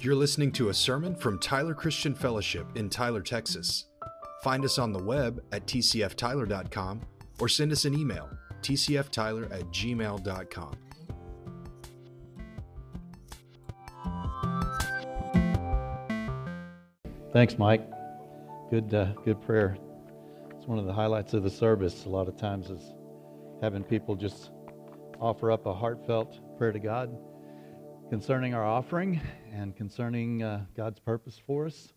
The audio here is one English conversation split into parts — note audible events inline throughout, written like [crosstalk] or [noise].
You're listening to a sermon from Tyler Christian Fellowship in Tyler, Texas. Find us on the web at tcftyler.com or send us an email, tcftyler at gmail.com. Thanks, Mike. Good, uh, good prayer. It's one of the highlights of the service. A lot of times is having people just offer up a heartfelt prayer to God concerning our offering and concerning uh, God's purpose for us.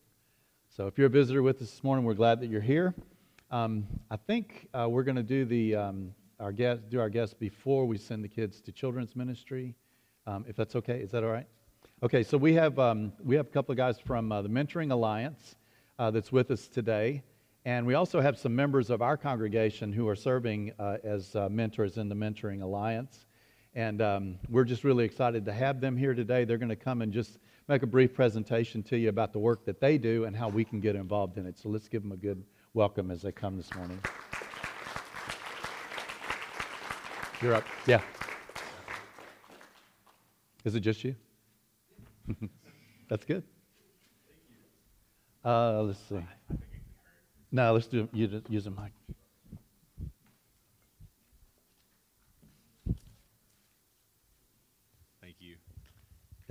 So, if you're a visitor with us this morning, we're glad that you're here. Um, I think uh, we're going to do the um, our guest do our guests before we send the kids to children's ministry, um, if that's okay. Is that all right? Okay. So we have um, we have a couple of guys from uh, the Mentoring Alliance uh, that's with us today, and we also have some members of our congregation who are serving uh, as uh, mentors in the Mentoring Alliance. And um, we're just really excited to have them here today. They're going to come and just make a brief presentation to you about the work that they do and how we can get involved in it. So let's give them a good welcome as they come this morning. You're up. Yeah. Is it just you? [laughs] That's good. Uh, let's see. No, let's do use, use a mic. Thank you.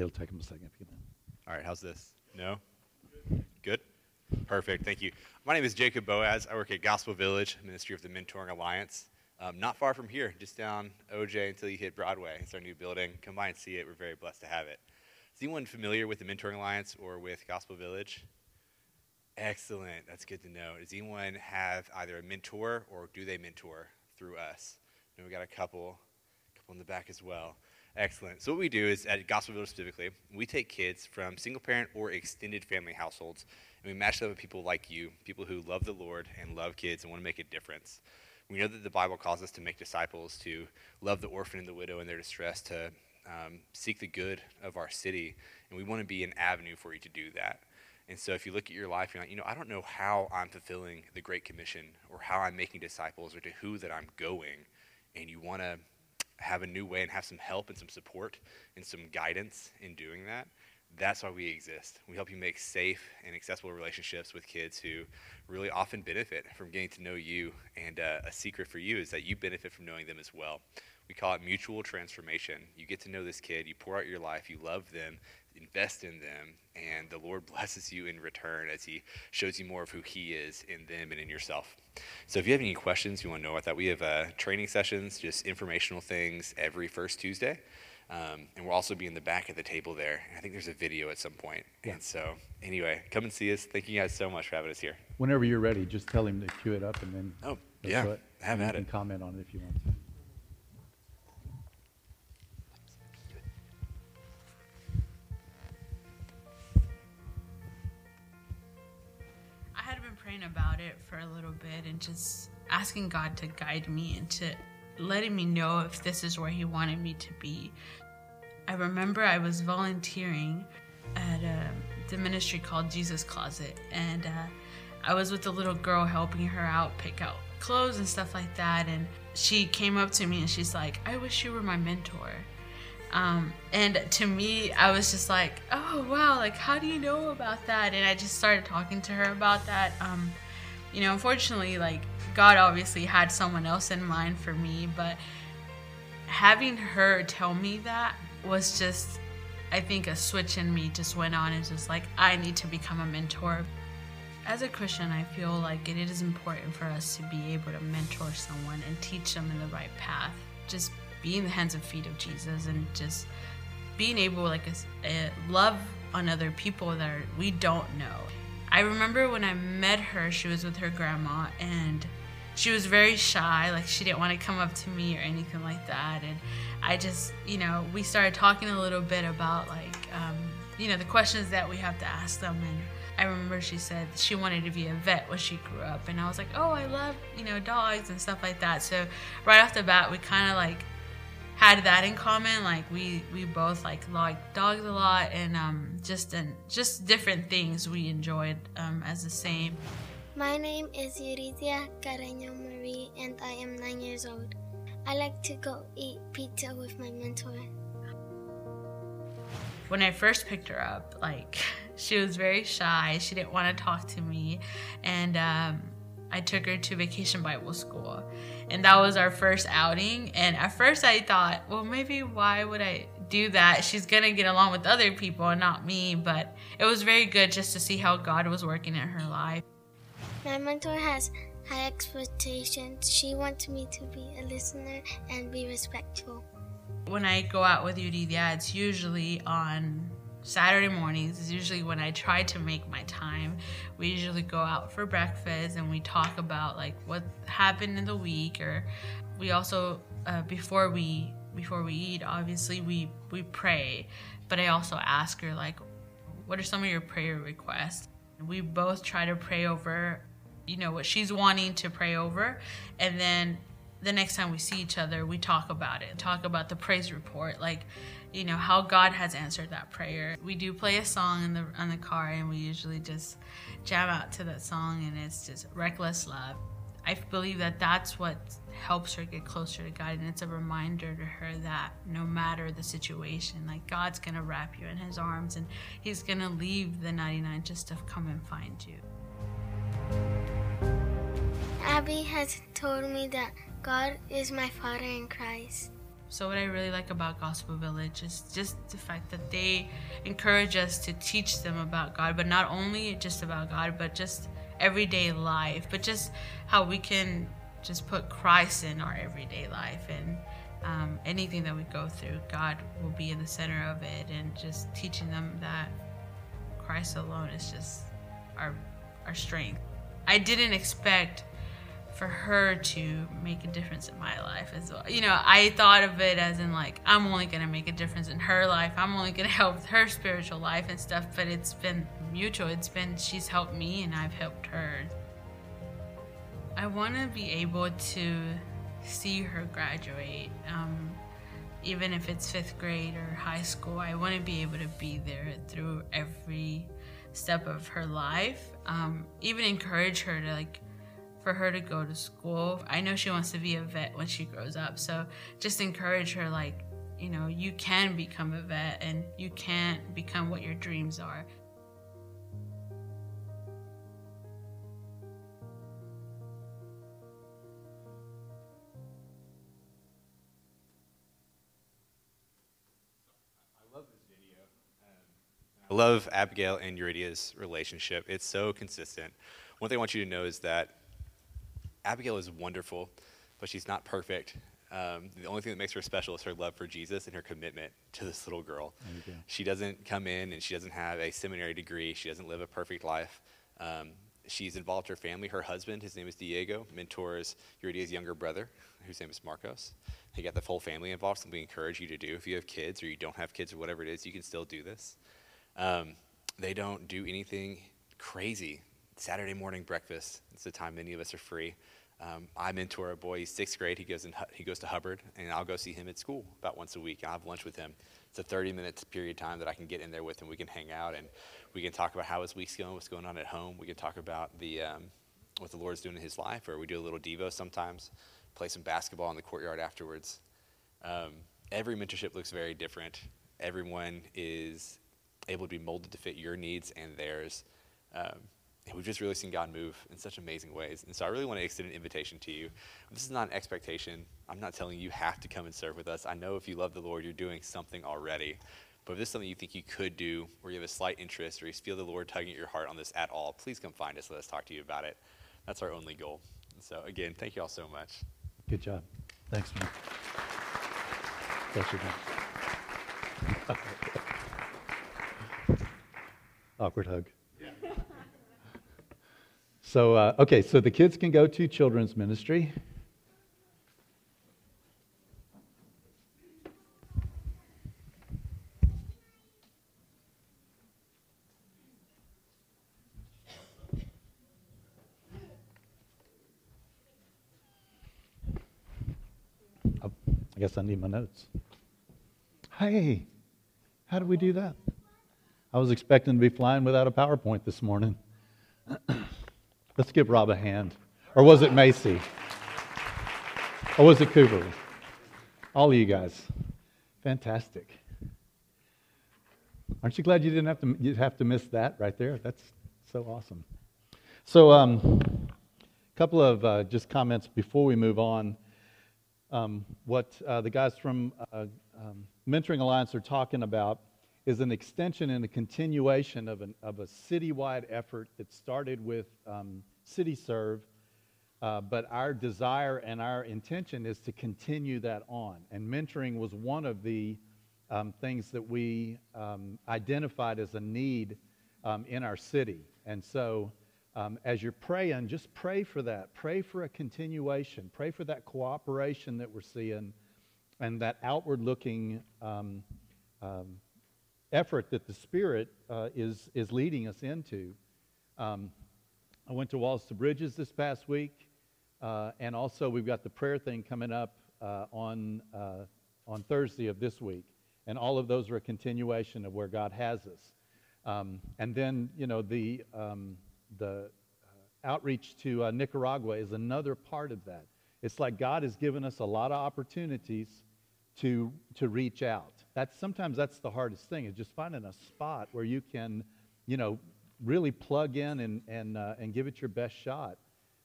It'll take them a second. All right, how's this? No? Good? Perfect, thank you. My name is Jacob Boaz. I work at Gospel Village, Ministry of the Mentoring Alliance. Um, not far from here, just down OJ until you hit Broadway. It's our new building. Come by and see it. We're very blessed to have it. Is anyone familiar with the Mentoring Alliance or with Gospel Village? Excellent. That's good to know. Does anyone have either a mentor or do they mentor through us? And we got a couple, a couple in the back as well. Excellent. So what we do is at Gospel Village specifically, we take kids from single parent or extended family households, and we match them with people like you, people who love the Lord and love kids and want to make a difference. We know that the Bible calls us to make disciples, to love the orphan and the widow in their distress, to um, seek the good of our city, and we want to be an avenue for you to do that. And so if you look at your life, you're like, you know, I don't know how I'm fulfilling the Great Commission or how I'm making disciples or to who that I'm going, and you want to have a new way and have some help and some support and some guidance in doing that, that's why we exist. We help you make safe and accessible relationships with kids who really often benefit from getting to know you. And uh, a secret for you is that you benefit from knowing them as well. We call it mutual transformation. You get to know this kid, you pour out your life, you love them, invest in them, and the Lord [laughs] blesses you in return as He shows you more of who He is in them and in yourself. So, if you have any questions, you want to know about that, we have uh, training sessions, just informational things every first Tuesday. Um, and we'll also be in the back of the table there. I think there's a video at some point. Yeah. And so, anyway, come and see us. Thank you guys so much for having us here. Whenever you're ready, just tell him to cue it up and then. Oh, yeah. Have at it. comment on it if you want to. Praying about it for a little bit and just asking God to guide me and to letting me know if this is where He wanted me to be. I remember I was volunteering at uh, the ministry called Jesus Closet, and uh, I was with a little girl helping her out pick out clothes and stuff like that. And she came up to me and she's like, I wish you were my mentor. Um, and to me, I was just like, oh, wow, like, how do you know about that? And I just started talking to her about that. Um, you know, unfortunately, like, God obviously had someone else in mind for me, but having her tell me that was just, I think, a switch in me just went on and just like, I need to become a mentor. As a Christian, I feel like it is important for us to be able to mentor someone and teach them in the right path. Just being the hands and feet of Jesus and just being able like a, love on other people that are, we don't know. I remember when I met her, she was with her grandma and she was very shy, like she didn't want to come up to me or anything like that. And I just, you know, we started talking a little bit about like, um, you know, the questions that we have to ask them. And I remember she said she wanted to be a vet when she grew up. And I was like, oh, I love, you know, dogs and stuff like that. So right off the bat, we kind of like had that in common. Like we we both like like dogs a lot, and um, just and just different things we enjoyed um, as the same. My name is Eurizia Carreño Marie, and I am nine years old. I like to go eat pizza with my mentor. when I first picked her up, like [laughs] she was very shy. She didn't want to talk to me, and um, I took her to Vacation Bible School, and that was our first outing. And at first, I thought, well, maybe why would I do that? She's gonna get along with other people and not me. But it was very good just to see how God was working in her life. My mentor has high expectations. She wants me to be a listener and be respectful. When I go out with Yuridia, it's usually on Saturday mornings is usually when I try to make my time. We usually go out for breakfast and we talk about like what happened in the week or we also uh, before we before we eat obviously we we pray. But I also ask her like what are some of your prayer requests? We both try to pray over you know what she's wanting to pray over. And then the next time we see each other we talk about it talk about the praise report like you know how God has answered that prayer. We do play a song in the on the car, and we usually just jam out to that song, and it's just reckless love. I believe that that's what helps her get closer to God, and it's a reminder to her that no matter the situation, like God's gonna wrap you in His arms, and He's gonna leave the 99 just to come and find you. Abby has told me that God is my Father in Christ. So what I really like about Gospel Village is just the fact that they encourage us to teach them about God, but not only just about God, but just everyday life, but just how we can just put Christ in our everyday life and um, anything that we go through, God will be in the center of it, and just teaching them that Christ alone is just our our strength. I didn't expect for her to make a difference in my life as well. You know, I thought of it as in like I'm only gonna make a difference in her life. I'm only gonna [laughs] help her spiritual life and stuff. But it's been mutual. It's been she's helped me and I've helped her. I want to be able to see her graduate, um, even if it's fifth grade or high school. I want to be able to be there through every step of her life. Um, even encourage her to like for her to go to school. I know she wants to be a vet when she grows up, so just encourage her like, you know, you can become a vet and you can become what your dreams are. I love Abigail and Yuridia's relationship. It's so consistent. One thing I want you to know is that Abigail is wonderful, but she's not perfect. Um, the only thing that makes her special is her love for Jesus and her commitment to this little girl. She doesn't come in and she doesn't have a seminary degree. She doesn't live a perfect life. Um, she's involved her family. Her husband, his name is Diego, mentors Yuridia's younger brother, whose name is Marcos. He got the whole family involved, something we encourage you to do. If you have kids or you don't have kids or whatever it is, you can still do this. Um, they don't do anything crazy. Saturday morning breakfast, it's the time many of us are free. Um, I mentor a boy. He's sixth grade. He goes in, he goes to Hubbard, and I'll go see him at school about once a week. I'll have lunch with him. It's a 30 minute period of time that I can get in there with him. We can hang out and we can talk about how his week's going, what's going on at home. We can talk about the um, what the Lord's doing in his life, or we do a little devo sometimes. Play some basketball in the courtyard afterwards. Um, every mentorship looks very different. Everyone is able to be molded to fit your needs and theirs. Um, and we've just really seen God move in such amazing ways. And so I really want to extend an invitation to you. This is not an expectation. I'm not telling you you have to come and serve with us. I know if you love the Lord, you're doing something already. But if this is something you think you could do, or you have a slight interest, or you feel the Lord tugging at your heart on this at all, please come find us. Let us talk to you about it. That's our only goal. And so, again, thank you all so much. Good job. Thanks, man. You, man. [laughs] Awkward hug. So, uh, okay, so the kids can go to children's ministry. Oh, I guess I need my notes. Hey, how did we do that? I was expecting to be flying without a PowerPoint this morning. [clears throat] Let's give Rob a hand. Or was it Macy? Or was it Cooper? All of you guys. Fantastic. Aren't you glad you didn't have to you have to miss that right there? That's so awesome. So, a um, couple of uh, just comments before we move on. Um, what uh, the guys from uh, um, Mentoring Alliance are talking about is an extension and a continuation of, an, of a citywide effort that started with um, CityServe, uh, but our desire and our intention is to continue that on. And mentoring was one of the um, things that we um, identified as a need um, in our city. And so, um, as you're praying, just pray for that. Pray for a continuation. Pray for that cooperation that we're seeing and that outward looking um, um, effort that the Spirit uh, is, is leading us into. Um, I went to Walls to Bridges this past week, uh, and also we've got the prayer thing coming up uh, on, uh, on Thursday of this week. And all of those are a continuation of where God has us. Um, and then, you know, the, um, the outreach to uh, Nicaragua is another part of that. It's like God has given us a lot of opportunities to, to reach out. That's, sometimes that's the hardest thing, is just finding a spot where you can, you know, really plug in and, and, uh, and give it your best shot.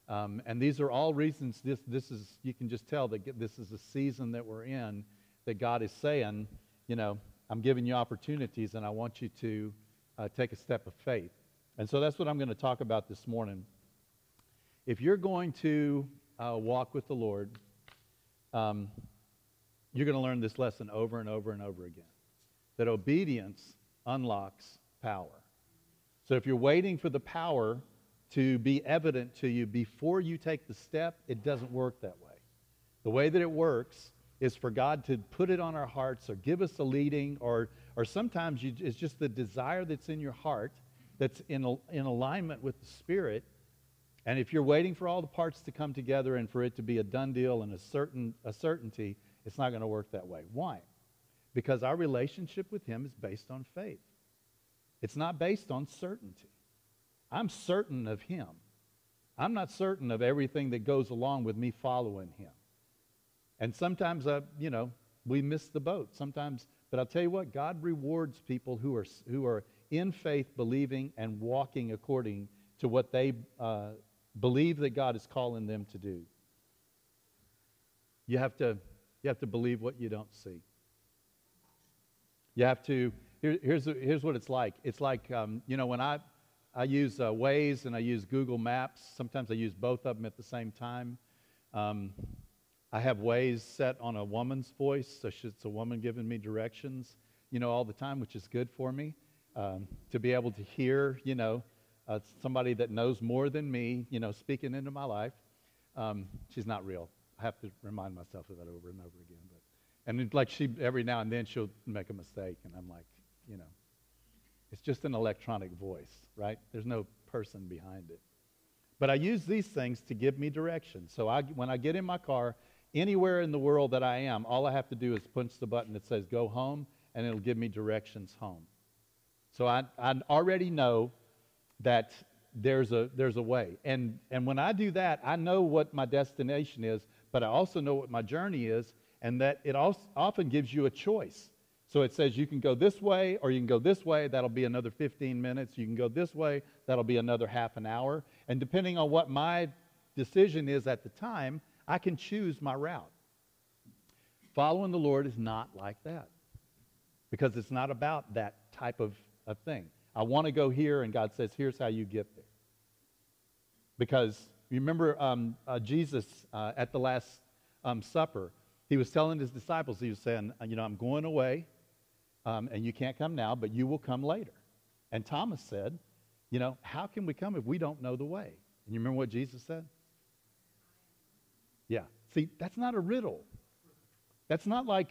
Um, and these are all reasons this, this is, you can just tell that this is a season that we're in that God is saying, you know, I'm giving you opportunities and I want you to uh, take a step of faith. And so that's what I'm going to talk about this morning. If you're going to uh, walk with the Lord, um, you're going to learn this lesson over and over and over again that obedience unlocks power. So if you're waiting for the power to be evident to you before you take the step, it doesn't work that way. The way that it works is for God to put it on our hearts or give us a leading, or, or sometimes you, it's just the desire that's in your heart that's in, in alignment with the Spirit. And if you're waiting for all the parts to come together and for it to be a done deal and a, certain, a certainty, it's not going to work that way. Why? Because our relationship with Him is based on faith. It's not based on certainty. I'm certain of Him. I'm not certain of everything that goes along with me following Him. And sometimes, uh, you know, we miss the boat. Sometimes, but I'll tell you what, God rewards people who are, who are in faith, believing, and walking according to what they uh, believe that God is calling them to do. You have to you have to believe what you don't see. You have to, here, here's, here's what it's like. It's like, um, you know, when I, I use uh, Waze and I use Google Maps, sometimes I use both of them at the same time. Um, I have Waze set on a woman's voice, so it's a woman giving me directions, you know, all the time, which is good for me. Um, to be able to hear, you know, uh, somebody that knows more than me, you know, speaking into my life. Um, she's not real. I have to remind myself of that over and over again. But and like she every now and then she'll make a mistake, and I'm like, you know, it's just an electronic voice, right? There's no person behind it. But I use these things to give me direction. So I, when I get in my car, anywhere in the world that I am, all I have to do is punch the button that says go home, and it'll give me directions home. So I, I already know that there's a, there's a way. And, and when I do that, I know what my destination is but I also know what my journey is, and that it also often gives you a choice. So it says you can go this way or you can go this way, that'll be another 15 minutes. You can go this way, that'll be another half an hour. And depending on what my decision is at the time, I can choose my route. Following the Lord is not like that because it's not about that type of, of thing. I want to go here, and God says, here's how you get there. Because remember um, uh, Jesus uh, at the Last um, Supper, he was telling his disciples, he was saying, You know, I'm going away, um, and you can't come now, but you will come later. And Thomas said, You know, how can we come if we don't know the way? And you remember what Jesus said? Yeah. See, that's not a riddle. That's not like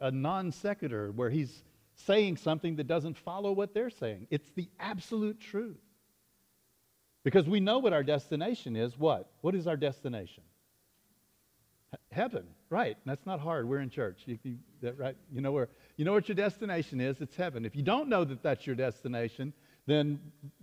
a non sequitur where he's saying something that doesn't follow what they're saying. It's the absolute truth. Because we know what our destination is. What? What is our destination? Heaven, right? That's not hard. We're in church. You, you, that, right? You know where? You know what your destination is. It's heaven. If you don't know that that's your destination, then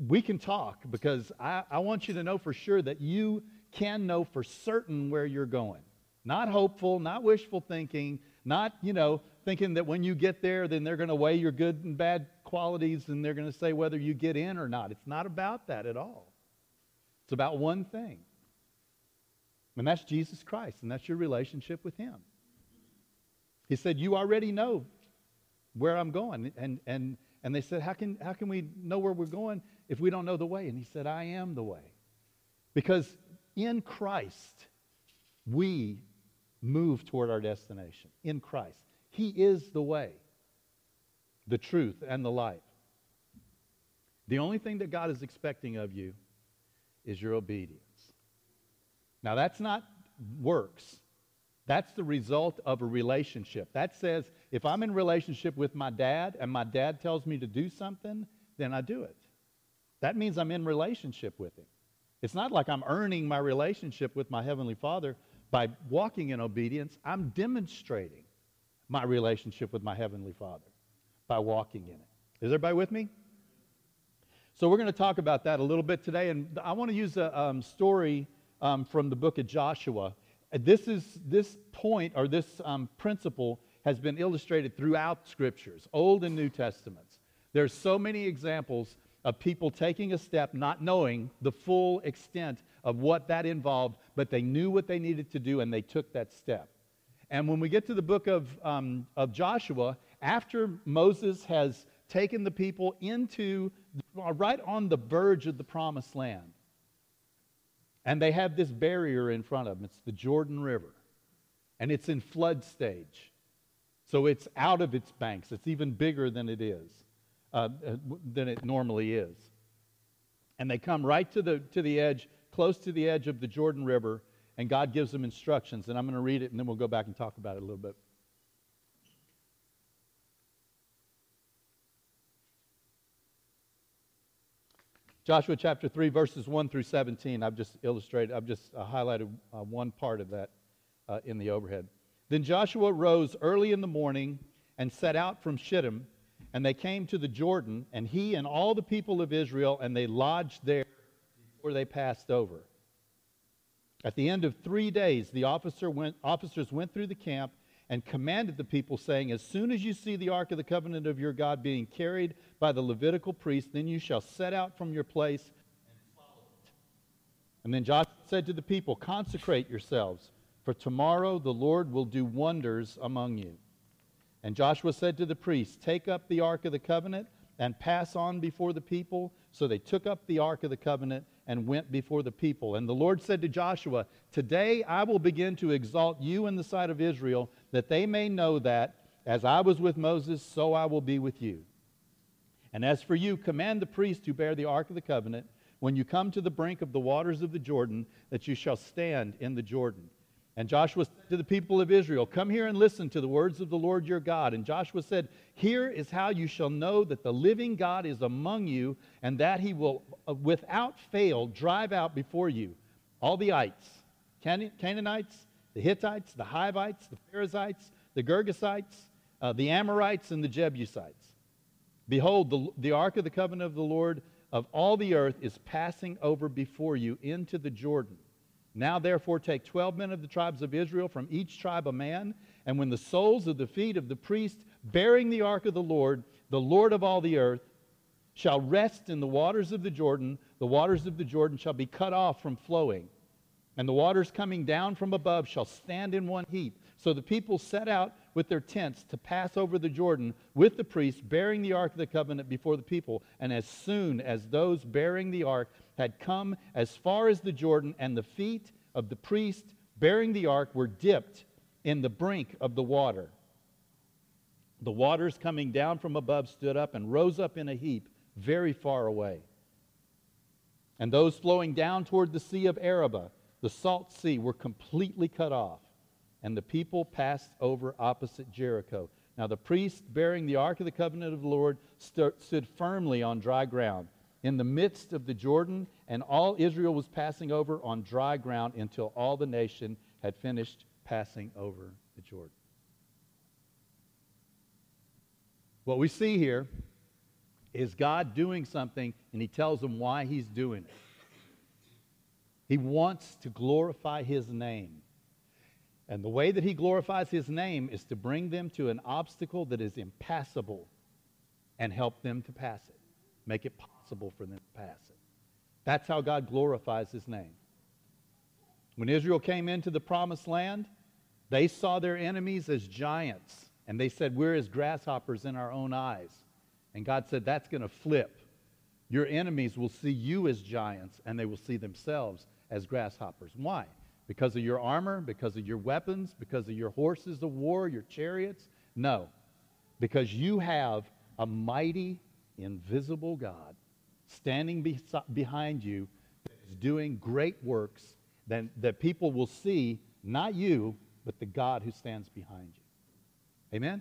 we can talk because I, I want you to know for sure that you can know for certain where you're going. Not hopeful, not wishful thinking, not you know thinking that when you get there, then they're going to weigh your good and bad qualities and they're going to say whether you get in or not. It's not about that at all. It's about one thing. And that's Jesus Christ, and that's your relationship with Him. He said, You already know where I'm going. And, and, and they said, how can, how can we know where we're going if we don't know the way? And he said, I am the way. Because in Christ, we move toward our destination. In Christ. He is the way, the truth, and the life. The only thing that God is expecting of you is your obedience. Now, that's not works. That's the result of a relationship. That says if I'm in relationship with my dad and my dad tells me to do something, then I do it. That means I'm in relationship with him. It's not like I'm earning my relationship with my heavenly Father by walking in obedience. I'm demonstrating my relationship with my heavenly Father by walking in it. Is everybody with me? So we're going to talk about that a little bit today, and I want to use a um, story um, from the book of Joshua. This is this point or this um, principle has been illustrated throughout scriptures, Old and New Testaments. There's so many examples of people taking a step not knowing the full extent of what that involved, but they knew what they needed to do and they took that step. And when we get to the book of, um, of Joshua, after Moses has taken the people into, right on the verge of the promised land, and they have this barrier in front of them. It's the Jordan River. And it's in flood stage. So it's out of its banks. It's even bigger than it is, uh, uh than it normally is. And they come right to the, to the edge, close to the edge of the Jordan River, and God gives them instructions. And I'm going to read it, and then we'll go back and talk about it a little bit. Joshua chapter 3, verses 1 through 17. I've just illustrated, I've just uh, highlighted uh, one part of that uh, in the overhead. Then Joshua rose early in the morning and set out from Shittim, and they came to the Jordan, and he and all the people of Israel, and they lodged there before they passed over. At the end of three days, the officer went, officers went through the camp and commanded the people, saying, As soon as you see the ark of the covenant of your God being carried by the Levitical priest, then you shall set out from your place and follow it. And then Joshua said to the people, Consecrate yourselves, for tomorrow the Lord will do wonders among you. And Joshua said to the priests, Take up the ark of the covenant and pass on before the people. So they took up the ark of the covenant and went before the people. And the Lord said to Joshua, Today I will begin to exalt you in the sight of Israel, that they may know that, as I was with Moses, so I will be with you. And as for you, command the priests who bear the ark of the covenant, when you come to the brink of the waters of the Jordan, that you shall stand in the Jordan. And Joshua said to the people of Israel, Come here and listen to the words of the Lord your God. And Joshua said, Here is how you shall know that the living God is among you, and that he will uh, without fail drive out before you all the ites, Canaanites, the Hittites, the Hivites, the Perizzites, the Girgashites, uh, the Amorites, and the Jebusites. Behold, the, the ark of the covenant of the Lord of all the earth is passing over before you into the Jordan. Now, therefore, take 12 men of the tribes of Israel, from each tribe a man, and when the soles of the feet of the priest bearing the ark of the Lord, the Lord of all the earth, shall rest in the waters of the Jordan, the waters of the Jordan shall be cut off from flowing, and the waters coming down from above shall stand in one heap. So the people set out with their tents to pass over the Jordan with the priests bearing the ark of the covenant before the people. And as soon as those bearing the ark had come as far as the Jordan, and the feet of the priest bearing the ark were dipped in the brink of the water. The waters coming down from above stood up and rose up in a heap very far away. And those flowing down toward the Sea of Arabah, the salt sea, were completely cut off. And the people passed over opposite Jericho. Now the priest bearing the ark of the covenant of the Lord stood firmly on dry ground in the midst of the Jordan, and all Israel was passing over on dry ground until all the nation had finished passing over the Jordan. What we see here is God doing something, and He tells them why He's doing it. He wants to glorify His name. And the way that He glorifies His name is to bring them to an obstacle that is impassable and help them to pass it. Make it possible for them to pass it. That's how God glorifies his name. When Israel came into the promised land, they saw their enemies as giants, and they said, We're as grasshoppers in our own eyes. And God said, That's going to flip. Your enemies will see you as giants, and they will see themselves as grasshoppers. Why? Because of your armor, because of your weapons, because of your horses of war, your chariots? No. Because you have a mighty, invisible God standing be- behind you that is doing great works that, that people will see, not you, but the God who stands behind you. Amen?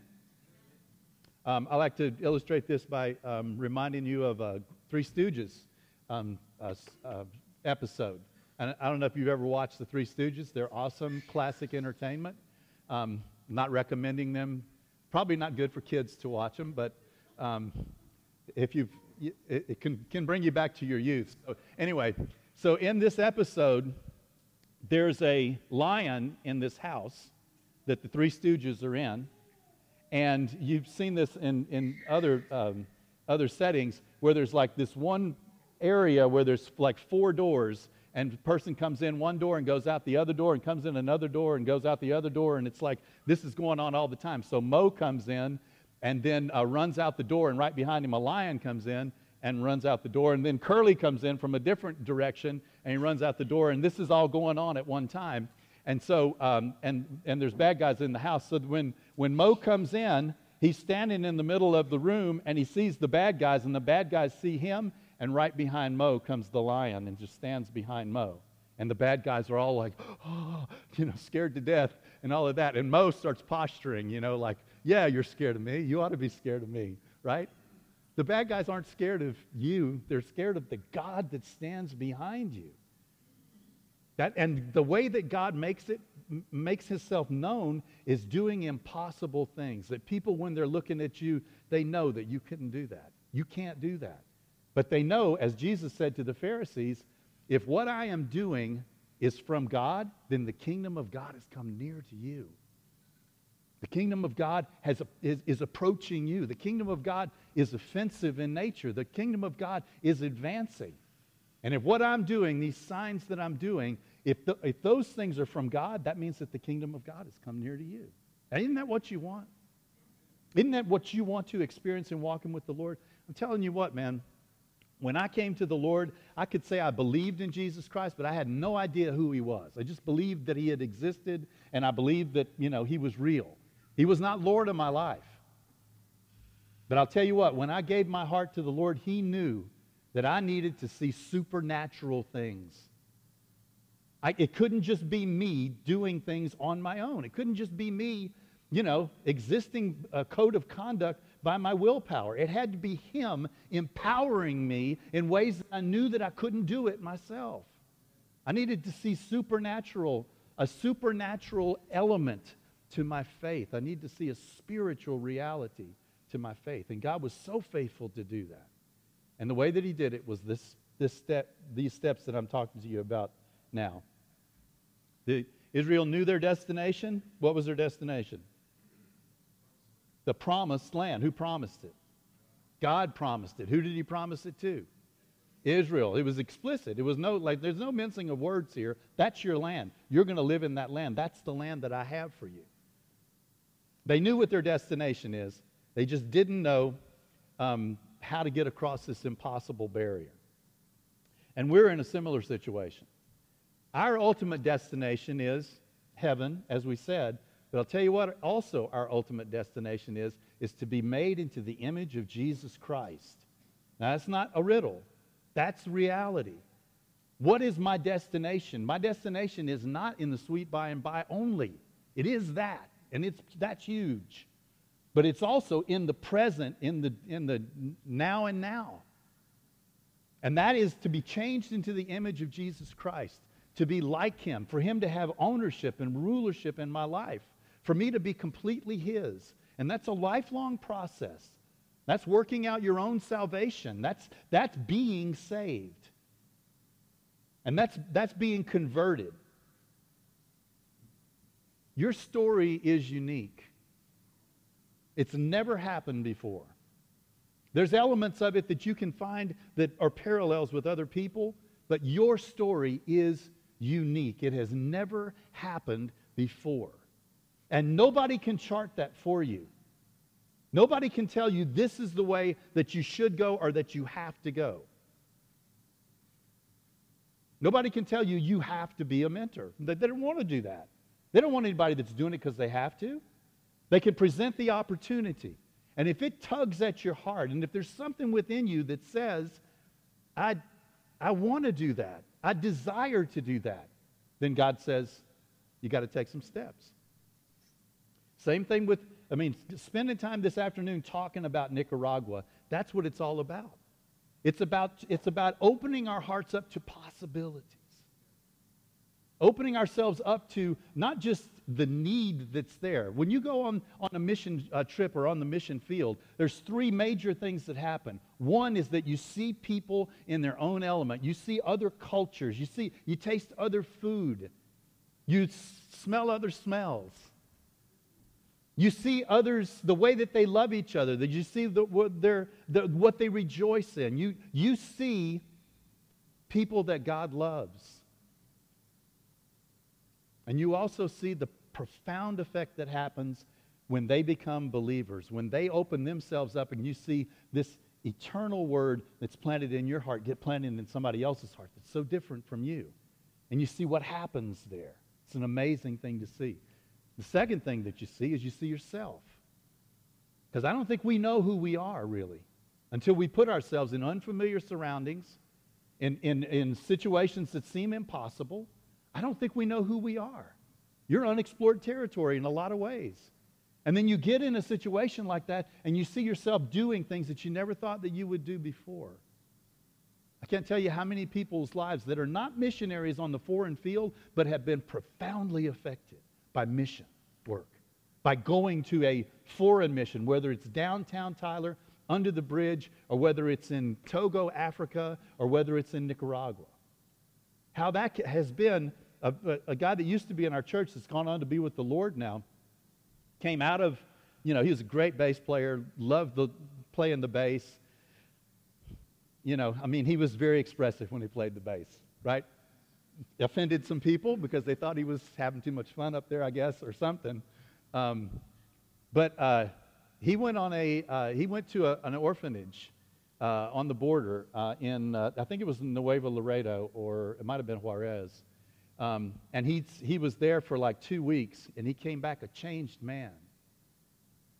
Um, I like to illustrate this by um, reminding you of a Three Stooges um, uh, uh, episode. I don't know if you've ever watched the Three Stooges. They're awesome, classic entertainment. Um, not recommending them. Probably not good for kids to watch them, but um, if you've, it, it can, can bring you back to your youth. So anyway, so in this episode, there's a lion in this house that the Three Stooges are in. And you've seen this in, in other, um, other settings where there's like this one area where there's like four doors and the person comes in one door and goes out the other door and comes in another door and goes out the other door and it's like this is going on all the time. So Moe comes in and then uh, runs out the door and right behind him a lion comes in and runs out the door and then curly comes in from a different direction and he runs out the door and this is all going on at one time. And so um, and and there's bad guys in the house. So when when Moe comes in he's standing in the middle of the room and he sees the bad guys and the bad guys see him and right behind Moe comes the lion and just stands behind Moe. And the bad guys are all like, oh, [gasps] you know, scared to death and all of that. And Moe starts posturing, you know, like, yeah, you're scared of me. You ought to be scared of me, right? The bad guys aren't scared of you, they're scared of the God that stands behind you. That, and the way that God makes it makes himself known is doing impossible things that people when they're looking at you they know that you couldn't do that you can't do that but they know, as Jesus said to the Pharisees, if what I am doing is from God, then the kingdom of God has come near to you. The kingdom of God has, is, is approaching you. The kingdom of God is offensive in nature. The kingdom of God is advancing. And if what I'm doing, these signs that I'm doing, if, the, if those things are from God, that means that the kingdom of God has come near to you. And isn't that what you want? Isn't that what you want to experience in walking with the Lord? I'm telling you what, man, when I came to the Lord, I could say I believed in Jesus Christ, but I had no idea who he was. I just believed that he had existed, and I believed that, you know, he was real. He was not Lord of my life. But I'll tell you what, when I gave my heart to the Lord, he knew that I needed to see supernatural things. I, it couldn't just be me doing things on my own. It couldn't just be me, you know, existing a code of conduct by my willpower. It had to be Him empowering me in ways that I knew that I couldn't do it myself. I needed to see supernatural, a supernatural element to my faith. I need to see a spiritual reality to my faith. And God was so faithful to do that. And the way that He did it was this, this step, these steps that I'm talking to you about now. The, Israel knew their destination. What was their destination? The promised land. Who promised it? God promised it. Who did he promise it to? Israel. It was explicit. It was no like there's no mincing of words here. That's your land. You're going to live in that land. That's the land that I have for you. They knew what their destination is. They just didn't know um, how to get across this impossible barrier. And we're in a similar situation. Our ultimate destination is heaven, as we said, but I'll tell you what also our ultimate destination is, is to be made into the image of Jesus Christ. Now, that's not a riddle. That's reality. What is my destination? My destination is not in the sweet by and by only. It is that, and it's, that's huge. But it's also in the present, in the, in the now and now. And that is to be changed into the image of Jesus Christ, to be like him, for him to have ownership and rulership in my life for me to be completely His. And that's a lifelong process. That's working out your own salvation. That's, that's being saved. And that's, that's being converted. Your story is unique. It's never happened before. There's elements of it that you can find that are parallels with other people, but your story is unique. It has never happened before. And nobody can chart that for you. Nobody can tell you this is the way that you should go or that you have to go. Nobody can tell you you have to be a mentor. They, don't want to do that. They don't want anybody that's doing it because they have to. They can present the opportunity. And if it tugs at your heart, and if there's something within you that says, I, I want to do that, I desire to do that, then God says, you got to take some steps. Same thing with, I mean, spending time this afternoon talking about Nicaragua, that's what it's all about. It's about, it's about opening our hearts up to possibilities. Opening ourselves up to not just the need that's there. When you go on, on a mission uh, trip or on the mission field, there's three major things that happen. One is that you see people in their own element. You see other cultures. You see, you taste other food. You s- smell other smells. You see others, the way that they love each other, that you see the, what, the, what they rejoice in. You, you see people that God loves. And you also see the profound effect that happens when they become believers, when they open themselves up and you see this eternal word that's planted in your heart get planted in somebody else's heart that's so different from you. And you see what happens there. It's an amazing thing to see. The second thing that you see is you see yourself. Because I don't think we know who we are really until we put ourselves in unfamiliar surroundings, in, in, in situations that seem impossible. I don't think we know who we are. You're unexplored territory in a lot of ways. And then you get in a situation like that and you see yourself doing things that you never thought that you would do before. I can't tell you how many people's lives that are not missionaries on the foreign field, but have been profoundly affected by mission work, by going to a foreign mission, whether it's downtown Tyler, under the bridge, or whether it's in Togo, Africa, or whether it's in Nicaragua. How that has been a, a, a guy that used to be in our church that's gone on to be with the Lord now, came out of, you know, he was a great bass player, loved the, playing the bass. You know, I mean, he was very expressive when he played the bass, right? Offended some people because they thought he was having too much fun up there, I guess, or something. Um, but uh, he went on a uh, he went to a, an orphanage uh, on the border uh, in uh, I think it was Nuevo Laredo or it might have been Juarez, um, and he he was there for like two weeks and he came back a changed man.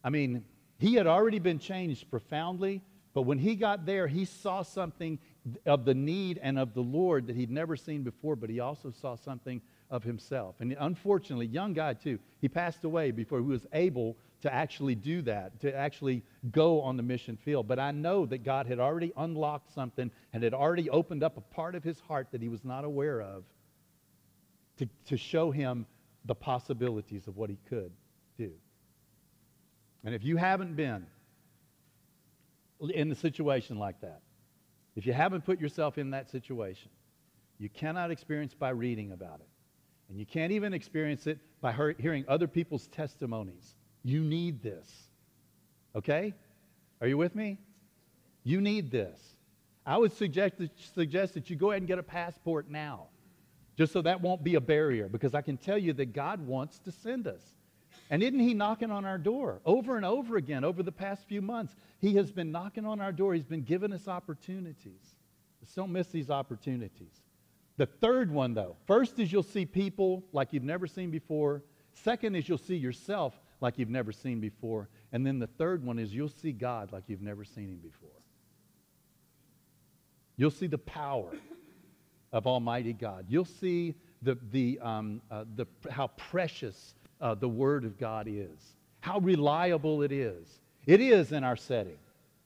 I mean, he had already been changed profoundly, but when he got there, he saw something of the need and of the Lord that he'd never seen before, but he also saw something of himself. And unfortunately, young guy too, he passed away before he was able to actually do that, to actually go on the mission field. But I know that God had already unlocked something and had already opened up a part of his heart that he was not aware of to, to show him the possibilities of what he could do. And if you haven't been in a situation like that, if you haven't put yourself in that situation, you cannot experience by reading about it. And you can't even experience it by hearing other people's testimonies. You need this. Okay? Are you with me? You need this. I would suggest that, suggest that you go ahead and get a passport now, just so that won't be a barrier, because I can tell you that God wants to send us. And isn't He knocking on our door over and over again over the past few months? He has been knocking on our door. He's been giving us opportunities. Just don't miss these opportunities. The third one, though, first is you'll see people like you've never seen before. Second is you'll see yourself like you've never seen before. And then the third one is you'll see God like you've never seen him before. You'll see the power of Almighty God. You'll see the, the, um, uh, the, how precious uh, the Word of God is, how reliable it is. It is in our setting.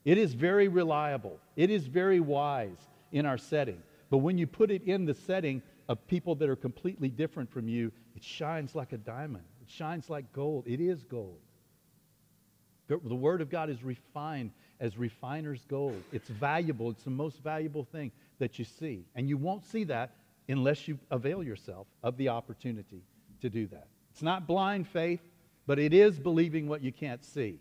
It is very reliable. It is very wise in our setting. But when you put it in the setting of people that are completely different from you, it shines like a diamond. It shines like gold. It is gold. The, Word of God is refined as refiner's gold. It's valuable. It's the most valuable thing that you see. And you won't see that unless you avail yourself of the opportunity to do that. It's not blind faith, but it is believing what you can't see.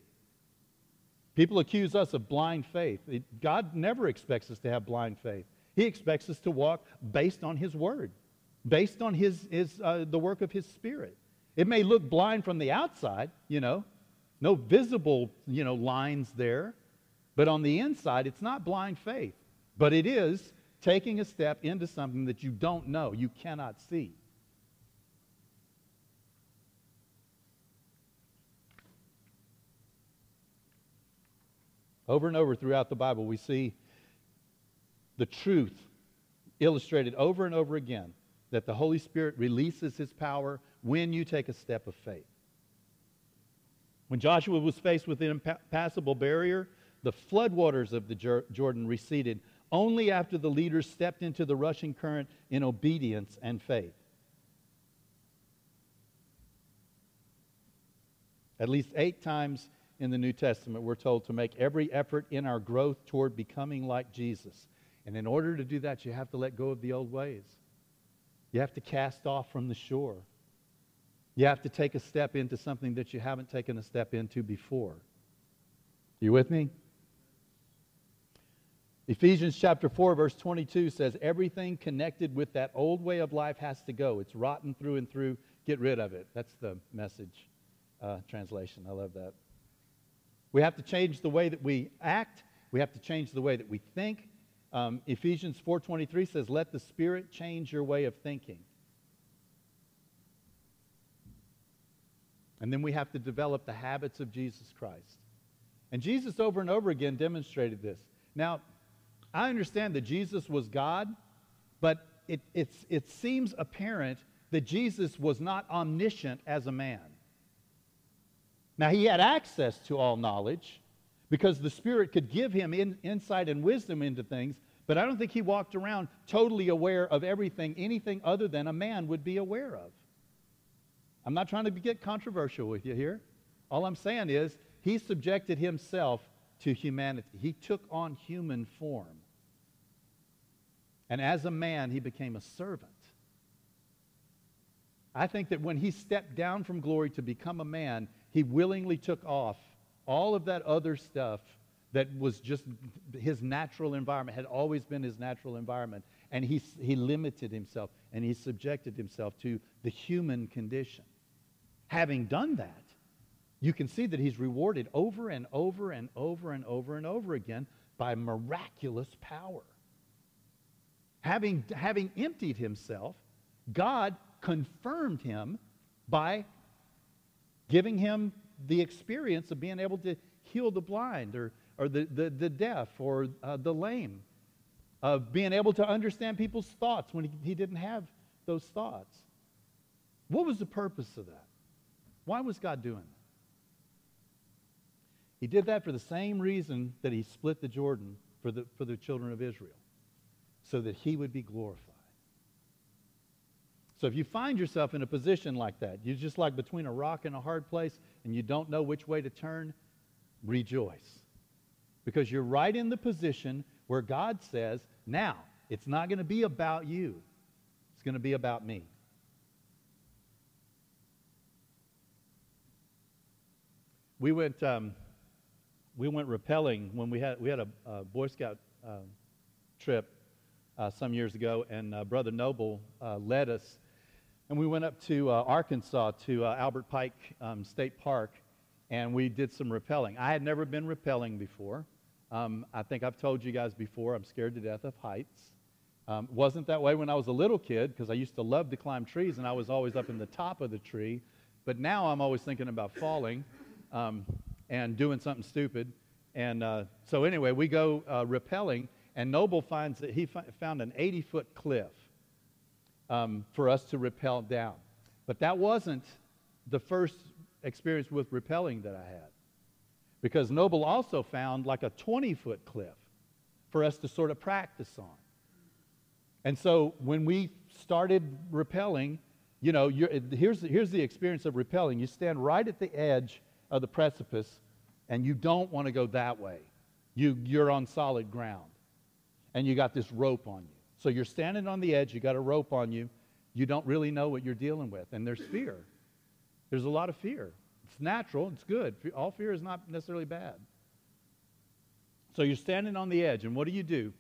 People accuse us of blind faith. It, God never expects us to have blind faith. He expects us to walk based on His Word, based on his, his, uh, the work of His Spirit. It may look blind from the outside, you know, no visible, you know, lines there, but on the inside, it's not blind faith, but it is taking a step into something that you don't know, you cannot see. Over and over throughout the Bible, we see the truth illustrated over and over again that the Holy Spirit releases his power when you take a step of faith. When Joshua was faced with an impassable barrier, the floodwaters of the Jordan receded only after the leaders stepped into the rushing current in obedience and faith. At least eight times in the New Testament, we're told to make every effort in our growth toward becoming like Jesus. And in order to do that, you have to let go of the old ways. You have to cast off from the shore. You have to take a step into something that you haven't taken a step into before. You with me? Ephesians chapter 4, verse 22 says, Everything connected with that old way of life has to go. It's rotten through and through. Get rid of it. That's the message uh, translation. I love that. We have to change the way that we act. We have to change the way that we think. Um, Ephesians 4.23 says, let the Spirit change your way of thinking. And then we have to develop the habits of Jesus Christ. And Jesus over and over again demonstrated this. Now, I understand that Jesus was God, but it, it seems apparent that Jesus was not omniscient as a man. Now, he had access to all knowledge because the Spirit could give him in, insight and wisdom into things, but I don't think he walked around totally aware of everything, anything other than a man would be aware of. I'm not trying to get controversial with you here. All I'm saying is he subjected himself to humanity, he took on human form. And as a man, he became a servant. I think that when he stepped down from glory to become a man, he willingly took off all of that other stuff that was just his natural environment, had always been his natural environment. And he, he limited himself and he subjected himself to the human condition. Having done that, you can see that he's rewarded over and over and over and over and over again by miraculous power. Having, having emptied himself, God confirmed him by giving him the experience of being able to heal the blind or, or the, the, the deaf or uh, the lame, of being able to understand people's thoughts when he, he didn't have those thoughts. What was the purpose of that? Why was God doing that? He did that for the same reason that he split the Jordan for the, for the children of Israel, so that he would be glorified. So if you find yourself in a position like that, you're just like between a rock and a hard place and you don't know which way to turn, rejoice. Because you're right in the position where God says, now, it's not going to be about you. It's going to be about me. We went, um, we went rappelling when we had, we had a, a Boy Scout um, trip uh, some years ago, and uh, Brother Noble uh, led us and we went up to uh, Arkansas to uh, Albert Pike um, State Park, and we did some rappelling. I had never been rappelling before. Um, I think I've told you guys before, I'm scared to death of heights. Um, wasn't that way when I was a little kid because I used to love to climb trees and I was always up in the top of the tree. But now I'm always thinking about falling um, and doing something stupid. And uh, so, anyway, we go uh, rappelling, and Noble finds that he found an 80 foot cliff um, for us to rappel down. But that wasn't the first experience with rappelling that I had. Because Noble also found like a 20 foot cliff for us to sort of practice on. And so when we started rappelling, you know, here's, here's the experience of rappelling. You stand right at the edge of the precipice, and you don't want to go that way. You, you're on solid ground, and you got this rope on you. So you're standing on the edge, you got a rope on you, you don't really know what you're dealing with, and there's fear. There's a lot of fear. It's natural, it's good. All fear is not necessarily bad. So you're standing on the edge, and what do you do?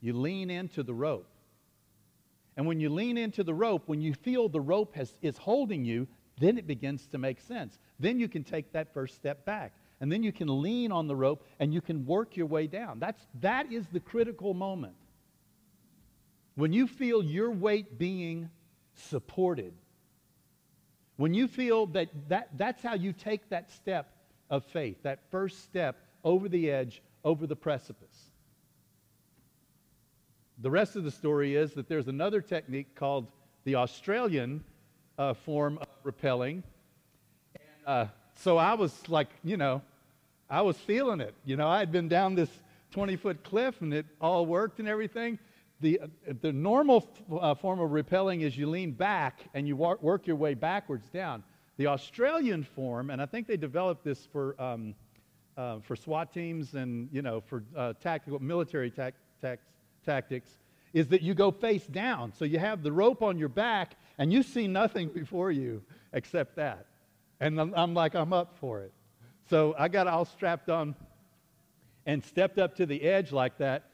You lean into the rope. And when you lean into the rope, when you feel the rope has, is holding you, then it begins to make sense. Then you can take that first step back. And then you can lean on the rope and you can work your way down. That's, that is the critical moment. When you feel your weight being supported, when you feel that, that that's how you take that step of faith, that first step over the edge, over the precipice. The rest of the story is that there's another technique called the Australian uh, form of rappelling. And, uh, so I was like, you know, I was feeling it. You know, I had been down this 20 foot cliff and it all worked and everything. The, the normal uh, form of rappelling is you lean back and you war- work your way backwards down. The Australian form, and I think they developed this for, um, uh, for SWAT teams and, you know, for uh, tactical military tac- tac- tactics, is that you go face down. So you have the rope on your back and you see nothing before you except that. And I'm, I'm like, I'm up for it. So I got all strapped on and stepped up to the edge like that.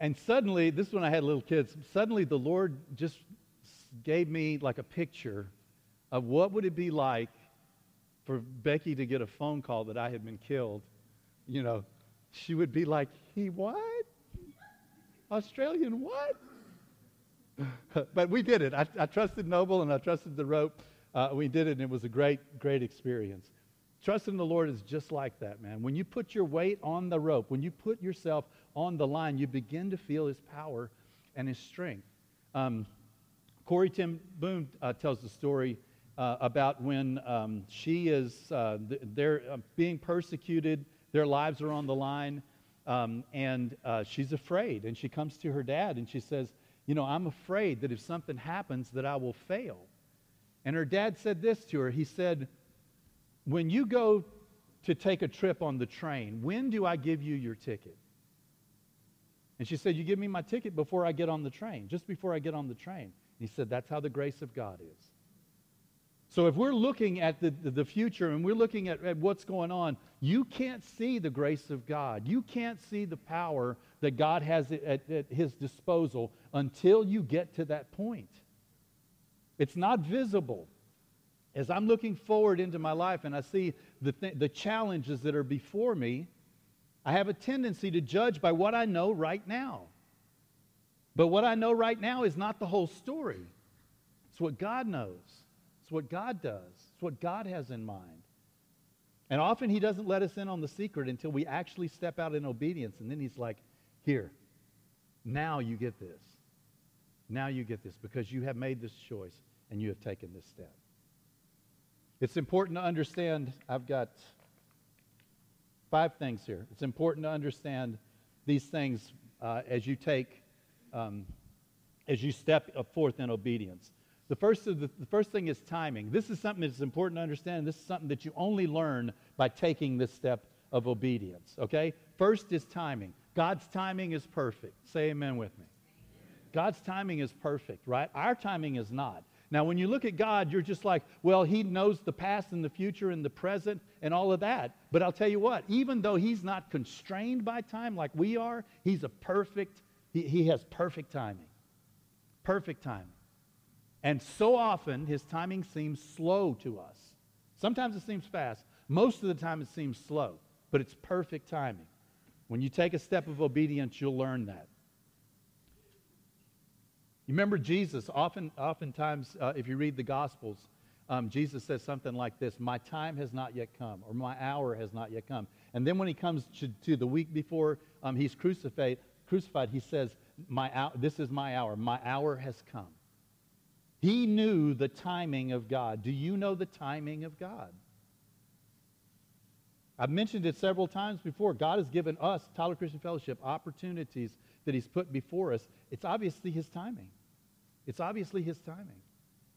And suddenly, this is when I had little kids, suddenly the Lord just gave me like a picture of what would it be like for Becky to get a phone call that I had been killed. You know, she would be like, he what? Australian what? [laughs] but we did it. I, I, trusted Noble and I trusted the rope. Uh, we did it, and it was a great, great experience. Trusting the Lord is just like that, man. When you put your weight on the rope, when you put yourself on the line, you begin to feel His power and His strength. Um, Corrie ten Boom uh, tells the story uh, about when um, she is uh, they're uh, being persecuted, their lives are on the line, um, and uh, she's afraid. And she comes to her dad and she says, "You know, I'm afraid that if something happens, that I will fail." And her dad said this to her. He said when you go to take a trip on the train, when do I give you your ticket? And she said, You give me my ticket before I get on the train, just before I get on the train. And he said, That's how the grace of God is. So if we're looking at the, the, future and we're looking at, at what's going on, you can't see the grace of God. You can't see the power that God has at, at his disposal until you get to that point. It's not visible as I'm looking forward into my life and I see the, th- the challenges that are before me, I have a tendency to judge by what I know right now. But what I know right now is not the whole story. It's what God knows, it's what God does, it's what God has in mind. And often He doesn't let us in on the secret until we actually step out in obedience. And then He's like, Here, now you get this. Now you get this because you have made this choice and you have taken this step. It's important to understand, I've got five things here. It's important to understand these things uh, as you take, um, as you step forth in obedience. The first, the, the first thing is timing. This is something that's important to understand. This is something that you only learn by taking this step of obedience, okay? First is timing. God's timing is perfect. Say amen with me. God's timing is perfect, right? Our timing is not. Now, when you look at God, you're just like, well, He knows the past and the future and the present and all of that. But I'll tell you what, even though He's not constrained by time like we are, He's a perfect, He, he has perfect timing. Perfect timing. And so often, His timing seems slow to us. Sometimes it seems fast. Most of the time, it seems slow. But it's perfect timing. When you take a step of obedience, you'll learn that. You remember Jesus, often, oftentimes, uh, if you read the Gospels, um, Jesus says something like this My time has not yet come, or my hour has not yet come. And then when he comes to, to the week before um, he's crucified, crucified, he says, my This is my hour. My hour has come. He knew the timing of God. Do you know the timing of God? I've mentioned it several times before. God has given us, Tyler Christian Fellowship, opportunities that He's put before us. It's obviously His timing. It's obviously His timing.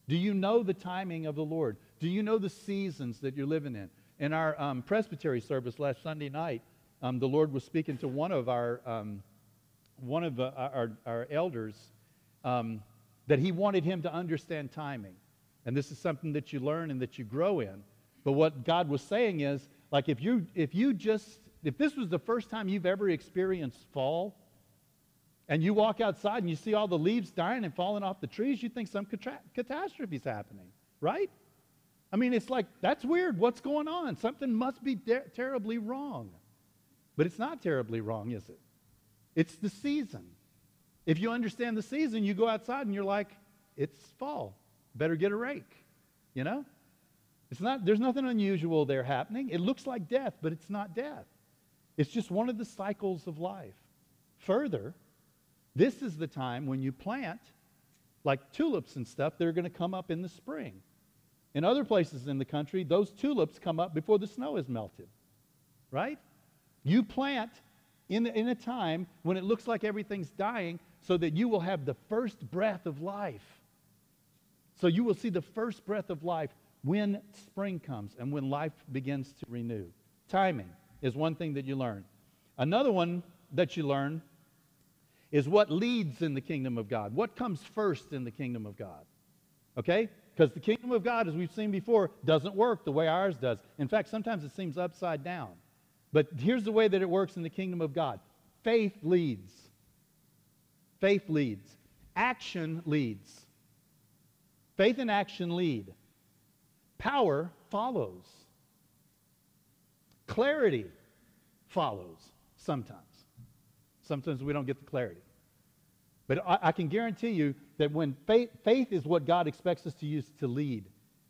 Do you know the timing of the Lord? Do you know the seasons that you're living in? In our um, presbytery service last Sunday night, um, the Lord was speaking to one of our um, one of our, our elders um, that He wanted him to understand timing, and this is something that you learn and that you grow in. But what God was saying is, like, if you if you just if this was the first time you've ever experienced fall, and you walk outside and you see all the leaves dying and falling off the trees, you think some catastrophe is happening, right? I mean, it's like, that's weird. What's going on? Something must be terribly wrong. But it's not terribly wrong, is it? It's the season. If you understand the season, you go outside and you're like, it's fall. Better get a rake. You know? It's not, there's nothing unusual there happening. It looks like death, but it's not death. It's just one of the cycles of life. Further, this is the time when you plant, like tulips and stuff, they're going to come up in the spring. In other places in the country, those tulips come up before the snow is melted. Right? You plant in, in a time when it looks like everything's dying so that you will have the first breath of life. So you will see the first breath of life when spring comes and when life begins to renew. Timing is one thing that you learn. Another one that you learn is what leads in the kingdom of God. What comes first in the kingdom of God? Okay? Because the kingdom of God, as we've seen before, doesn't work the way ours does. In fact, sometimes it seems upside down. But here's the way that it works in the kingdom of God faith leads. Faith leads. Action leads. Faith and action lead. Power follows. Clarity follows sometimes. Sometimes we don't get the clarity. But I, I can guarantee you that when faith, faith is what God expects us to use to lead,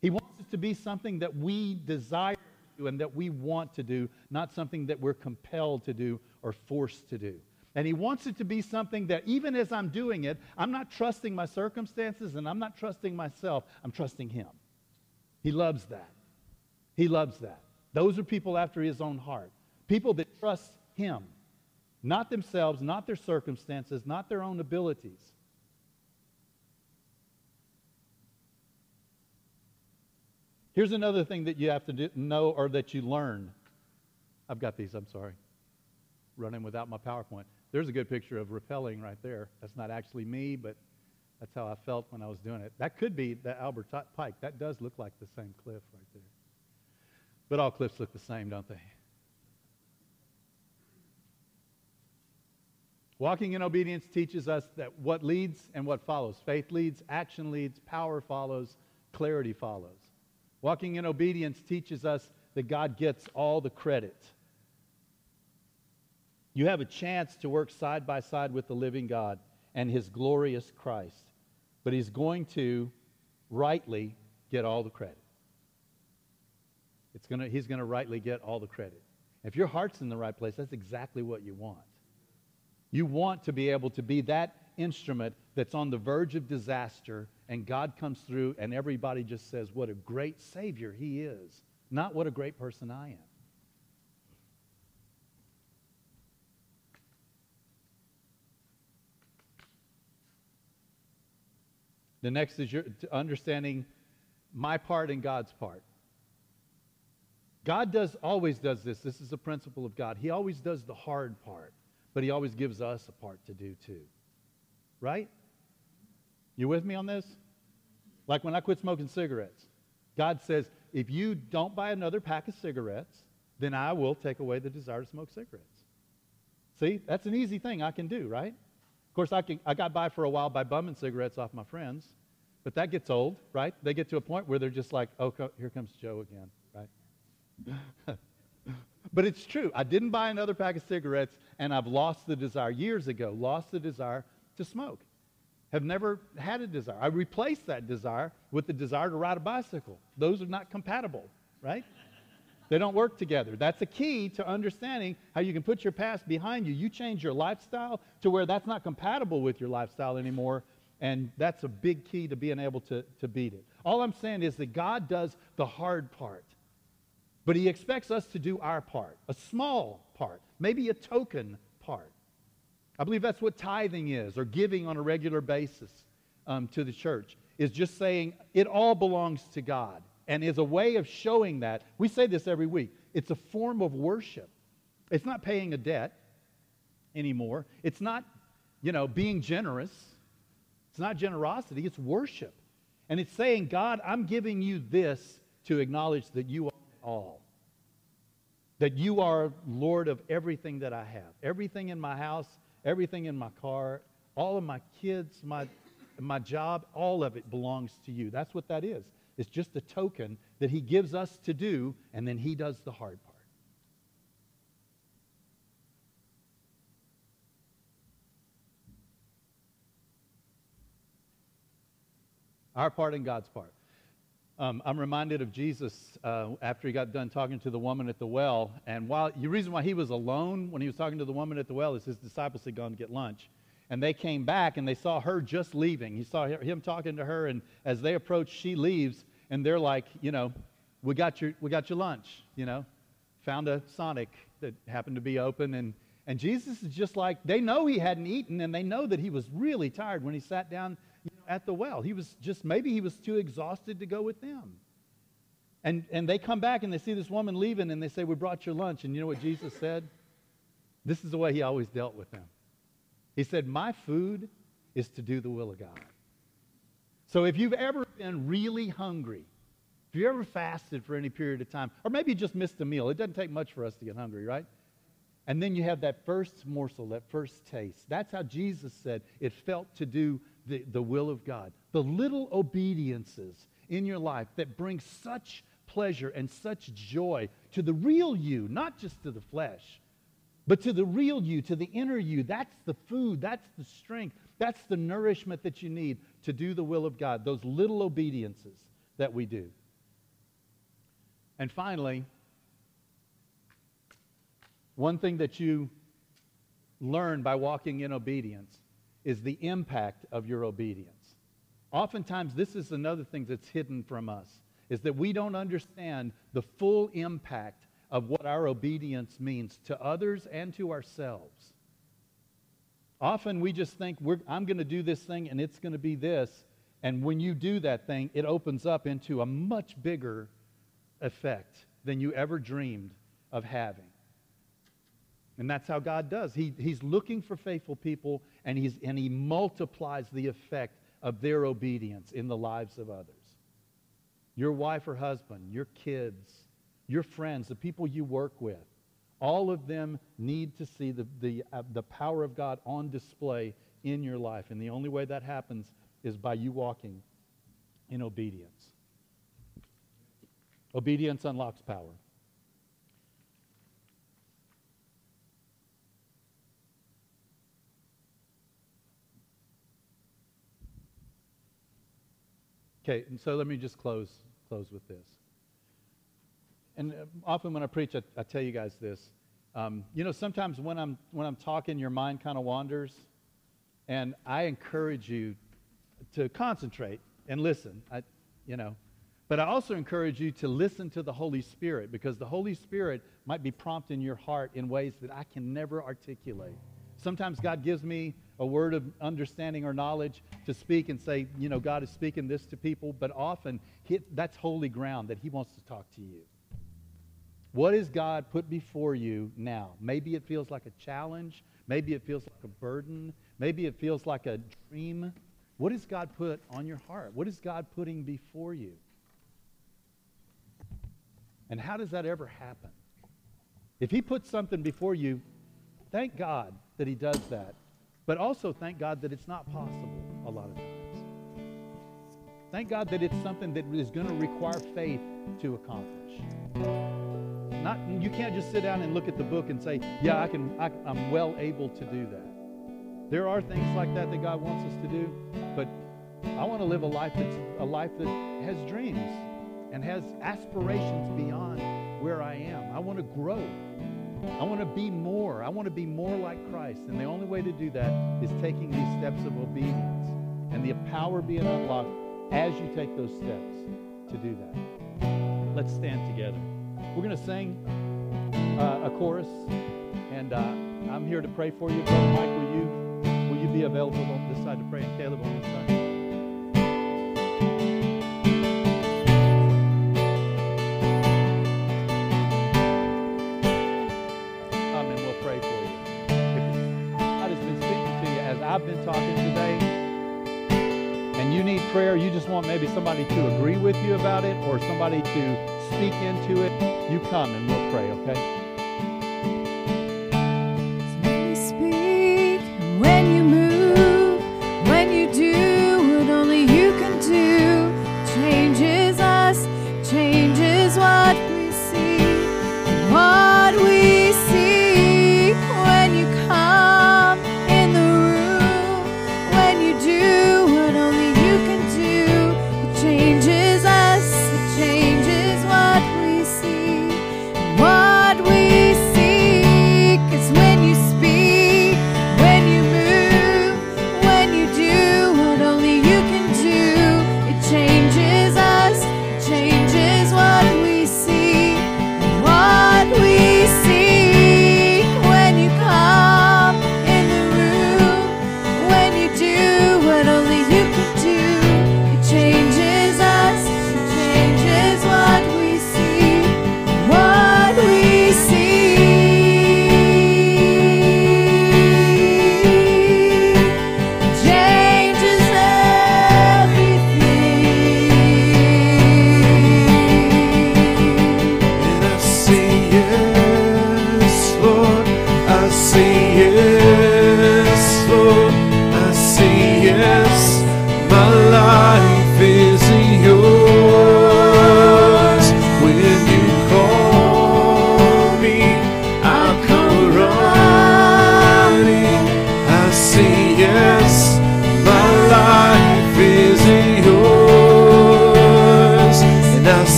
He wants it to be something that we desire to do and that we want to do, not something that we're compelled to do or forced to do. And He wants it to be something that even as I'm doing it, I'm not trusting my circumstances and I'm not trusting myself, I'm trusting Him. He loves that. He loves that. Those are people after His own heart, people that trust Him. Not themselves, not their circumstances, not their own abilities. Here's another thing that you have to do, know or that you learn. I've got these, I'm sorry. Running without my PowerPoint. There's a good picture of rappelling right there. That's not actually me, but that's how I felt when I was doing it. That could be the Albert Pike. That does look like the same cliff right there. But all cliffs look the same, don't they? Walking in obedience teaches us that what leads and what follows. Faith leads, action leads, power follows, clarity follows. Walking in obedience teaches us that God gets all the credit. You have a chance to work side by side with the living God and his glorious Christ, but he's going to rightly get all the credit. It's gonna, he's going to rightly get all the credit. If your heart's in the right place, that's exactly what you want. You want to be able to be that instrument that's on the verge of disaster, and God comes through, and everybody just says, What a great Savior He is, not what a great person I am. The next is your understanding my part and God's part. God does always does this. This is a principle of God. He always does the hard part but he always gives us a part to do too. Right? You with me on this? Like when I quit smoking cigarettes, God says, if you don't buy another pack of cigarettes, then I will take away the desire to smoke cigarettes. See, that's an easy thing I can do, right? Of course, I, can, I got by for a while by bumming cigarettes off my friends, but that gets old, right? They get to a point where they're just like, oh, here comes Joe again, right? [laughs] But it's true. I didn't buy another pack of cigarettes, and I've lost the desire years ago, lost the desire to smoke. Have never had a desire. I replaced that desire with the desire to ride a bicycle. Those are not compatible, right? They don't work together. That's a key to understanding how you can put your past behind you. You change your lifestyle to where that's not compatible with your lifestyle anymore, and that's a big key to being able to, to beat it. All I'm saying is that God does the hard part. But he expects us to do our part, a small part, maybe a token part. I believe that's what tithing is, or giving on a regular basis um, to the church, is just saying it all belongs to God and is a way of showing that. We say this every week. It's a form of worship. It's not paying a debt anymore. It's not, you know, being generous. It's not generosity, it's worship. And it's saying, God, I'm giving you this to acknowledge that you are all. that you are Lord of everything that I have. Everything in my house, everything in my car, all of my kids, my, my job, all of it belongs to you. That's what that is. It's just a token that He gives us to do, and then He does the hard part. Our part and God's part. Um, I'm reminded of Jesus uh, after he got done talking to the woman at the well. And while the reason why he was alone when he was talking to the woman at the well is his disciples had gone to get lunch. And they came back and they saw her just leaving. He saw him talking to her, and as they approached, she leaves, and they're like, you know, we got your, we got your lunch, you know. Found a Sonic that happened to be open, and, and Jesus is just like, they know he hadn't eaten, and they know that he was really tired when he sat down at the well. He was just, maybe he was too exhausted to go with them. And, and they come back and they see this woman leaving and they say, We brought your lunch. And you know what Jesus said? This is the way he always dealt with them. He said, My food is to do the will of God. So if you've ever been really hungry, if you ever fasted for any period of time, or maybe you just missed a meal, it doesn't take much for us to get hungry, right? And then you have that first morsel, that first taste. That's how Jesus said it felt to do the, the will of God. The little obediences in your life that bring such pleasure and such joy to the real you, not just to the flesh, but to the real you, to the inner you. That's the food, that's the strength, that's the nourishment that you need to do the will of God, those little obediences that we do. And finally, one thing that you learn by walking in obedience is the impact of your obedience. Oftentimes, this is another thing that's hidden from us, is that we don't understand the full impact of what our obedience means to others and to ourselves. Often we just think, I'm going to do this thing and it's going to be this. And when you do that thing, it opens up into a much bigger effect than you ever dreamed of having. And that's how God does. He, he's looking for faithful people, and, he's, and He multiplies the effect of their obedience in the lives of others. Your wife or husband, your kids, your friends, the people you work with, all of them need to see the, the, uh, the power of God on display in your life. And the only way that happens is by you walking in obedience. Obedience unlocks power. Okay, and so let me just close close with this. And uh, often when I preach, I, I tell you guys this. Um, you know, sometimes when I'm when I'm talking, your mind kind of wanders, and I encourage you to concentrate and listen. I, you know, but I also encourage you to listen to the Holy Spirit because the Holy Spirit might be prompting your heart in ways that I can never articulate. Sometimes God gives me a word of understanding or knowledge to speak and say, you know, God is speaking this to people, but often he, that's holy ground that He wants to talk to you. What is God put before you now? Maybe it feels like a challenge. Maybe it feels like a burden. Maybe it feels like a dream. What has God put on your heart? What is God putting before you? And how does that ever happen? If He puts something before you, thank God that He does that. But also thank God that it's not possible a lot of times. Thank God that it's something that is going to require faith to accomplish. Not, you can't just sit down and look at the book and say, yeah, I can, I, I'm well able to do that. There are things like that that God wants us to do, but I want to live a life that's a life that has dreams and has aspirations beyond where I am. I want to grow. I want to be more. I want to be more like Christ. And the only way to do that is taking these steps of obedience and the power being unlocked as you take those steps to do that. Let's stand together. We're going to sing uh, a chorus, and uh, I'm here to pray for you. Brother Mike, will you, will you be available on this side to pray, and Caleb on this side? Want maybe somebody to agree with you about it or somebody to speak into it, you come and we'll pray, okay?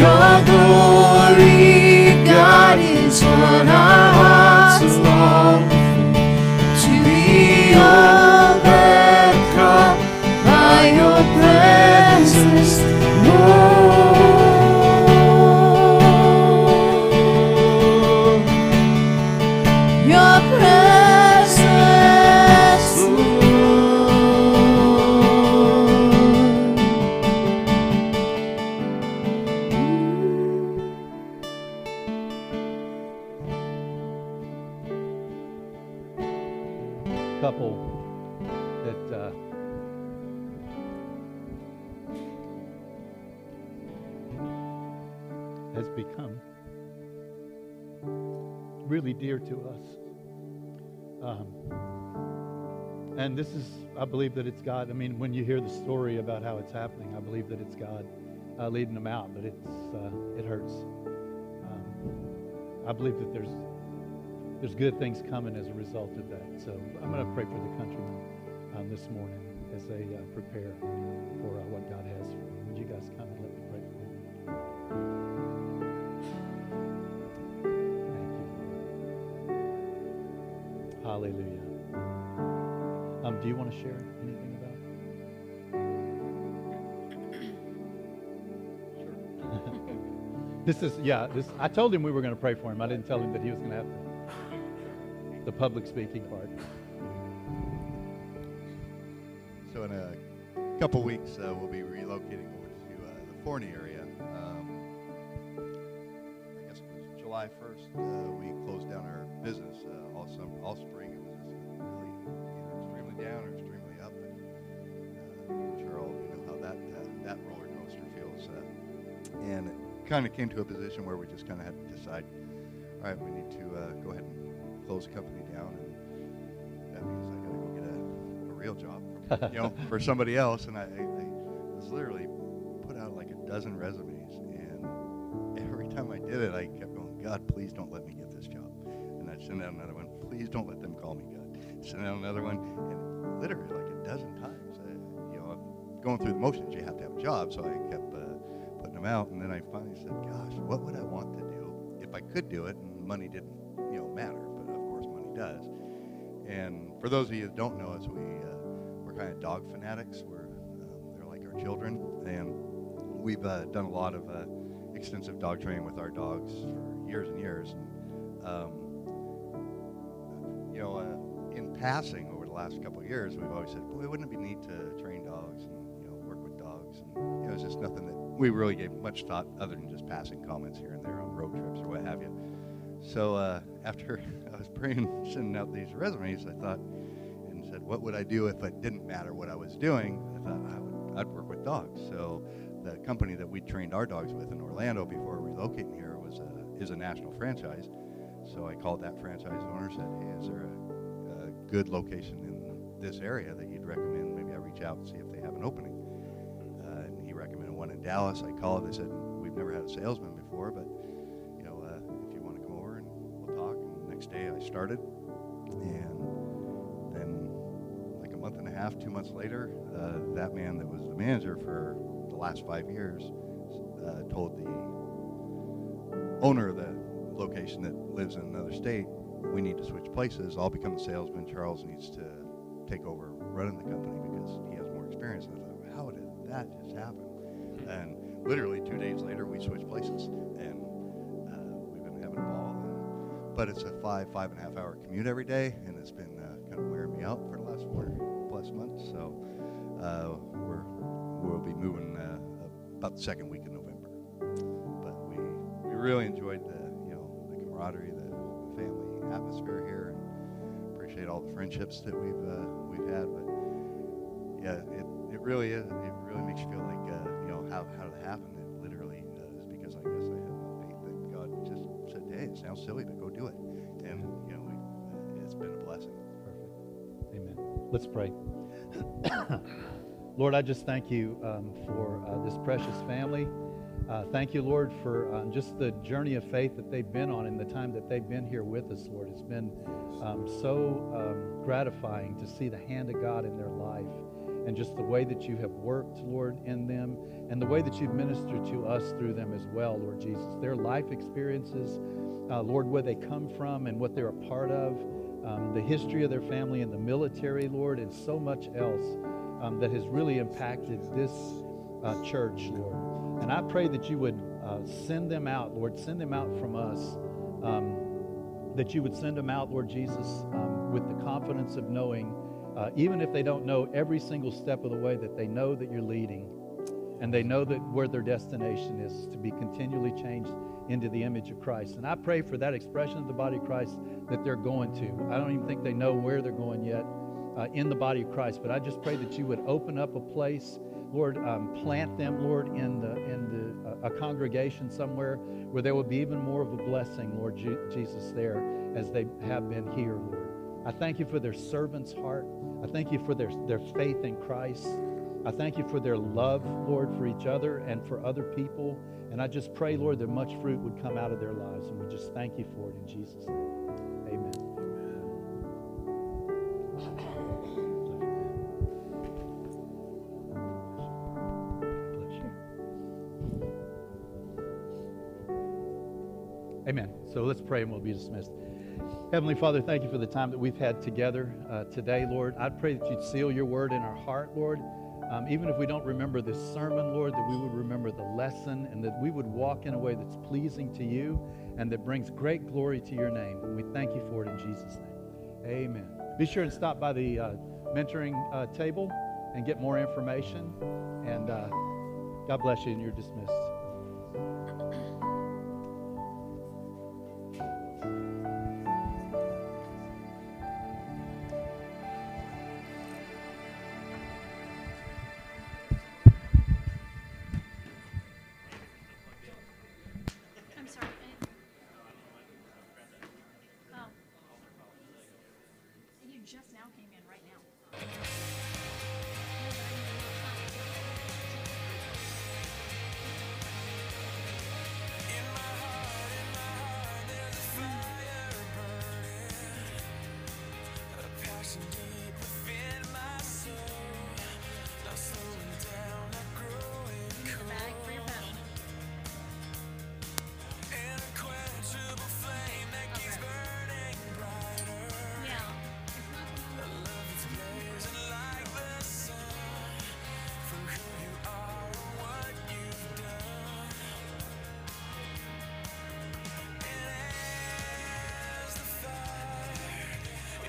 Your glory, God, is what I this is, I believe that it's God. I mean, when you hear the story about how it's happening, I believe that it's God uh, leading them out, but it's, uh, it hurts. Um, I believe that there's, there's good things coming as a result of that. So I'm going to pray for the countrymen um, this morning as they uh, prepare for uh, what God has for them. Would you guys come and let me pray for them? Thank you. Hallelujah. Do you want to share anything about? It? Sure. [laughs] this is yeah. This I told him we were going to pray for him. I didn't tell him that he was going to have to, the public speaking part. So in a couple weeks, uh, we'll be relocating over to uh, the Forney area. Um, I guess it was July 1st. Uh, we closed down our business I'm sure all of you know how that uh, that roller coaster feels. Uh, and it kind of came to a position where we just kind of had to decide. All right, we need to uh, go ahead and close the company down, and that means I got to go get a, a real job you know, for [laughs] somebody else. And I, I, I was literally put out like a dozen resumes, and every time I did it, I kept going, God, please don't let me get this job. And I'd send out another one, please don't let them call me God. Send out another one, and literally like going through the motions, you have to have a job, so I kept uh, putting them out, and then I finally said, gosh, what would I want to do if I could do it, and money didn't, you know, matter, but of course money does. And for those of you that don't know us, we uh, we're kind of dog fanatics. We're um, they're like our children, and we've uh, done a lot of uh, extensive dog training with our dogs for years and years. And, um, you know, uh, in passing over the last couple of years, we've always said, "Boy, wouldn't it be neat to train we really gave much thought, other than just passing comments here and there on road trips or what have you. So uh, after [laughs] I was praying, sending out these resumes, I thought and said, what would I do if it didn't matter what I was doing? I thought I would, I'd work with dogs. So the company that we trained our dogs with in Orlando before relocating here was a, is a national franchise. So I called that franchise owner, said, hey, is there a, a good location in this area that you'd recommend? Maybe I reach out and see if they have an opening. In Dallas. I called. They said, we've never had a salesman before, but you know, uh, if you want to come over and we'll talk. And the next day I started, and then like a month and a half, two months later, uh, that man that was the manager for the last five years uh, told the owner of the location that lives in another state, we need to switch places. I'll become the salesman. Charles needs to take over running the company because he has more experience. And I thought, how did that just happen? And literally two days later, we switched places, and uh, we've been having a ball. And, but it's a five, five and a half hour commute every day, and it's been uh, kind of wearing me out for the last four plus months. So uh, we're we'll be moving uh, about the second week in November. But we we really enjoyed the you know the camaraderie, the family atmosphere here, and appreciate all the friendships that we've uh, we've had. But yeah, it, it really is. How did it happen? It literally uh, is because I guess I had enough faith that God just said, "Hey, it sounds silly, but go do it." And you know, it's been a blessing. Perfect. Amen. Let's pray. [coughs] Lord, I just thank you um, for uh, this precious family. Uh, thank you, Lord, for um, just the journey of faith that they've been on in the time that they've been here with us, Lord. It's been um, so um, gratifying to see the hand of God in their life and just the way that you have worked, Lord, in them and the way that you've ministered to us through them as well, Lord Jesus. Their life experiences, uh, Lord, where they come from and what they're a part of, um, the history of their family and the military, Lord, and so much else um, that has really impacted this uh, church, Lord. And I pray that you would uh, send them out, Lord, send them out from us, um, that you would send them out, Lord Jesus, um, with the confidence of knowing, uh, even if they don't know every single step of the way, that they know that you're leading and they know that where their destination is to be continually changed into the image of Christ. And I pray for that expression of the body of Christ that they're going to. I don't even think they know where they're going yet uh, in the body of Christ, but I just pray that you would open up a place, Lord, um, plant them, Lord, in the in the uh, a congregation somewhere where there will be even more of a blessing, Lord Je- Jesus, there as they have been here, Lord. I thank you for their servant's heart. I thank you for their, their faith in Christ. I thank you for their love, Lord, for each other and for other people. And I just pray, Lord, that much fruit would come out of their lives. And we just thank you for it in Jesus' name. Amen. Amen. So let's pray and we'll be dismissed. Heavenly Father, thank you for the time that we've had together uh, today, Lord. I pray that you'd seal your word in our heart, Lord. Um, even if we don't remember this sermon, Lord, that we would remember the lesson and that we would walk in a way that's pleasing to you and that brings great glory to your name. We thank you for it in Jesus' name. Amen. Be sure and stop by the uh, mentoring uh, table and get more information. And uh, God bless you, and you're dismissed.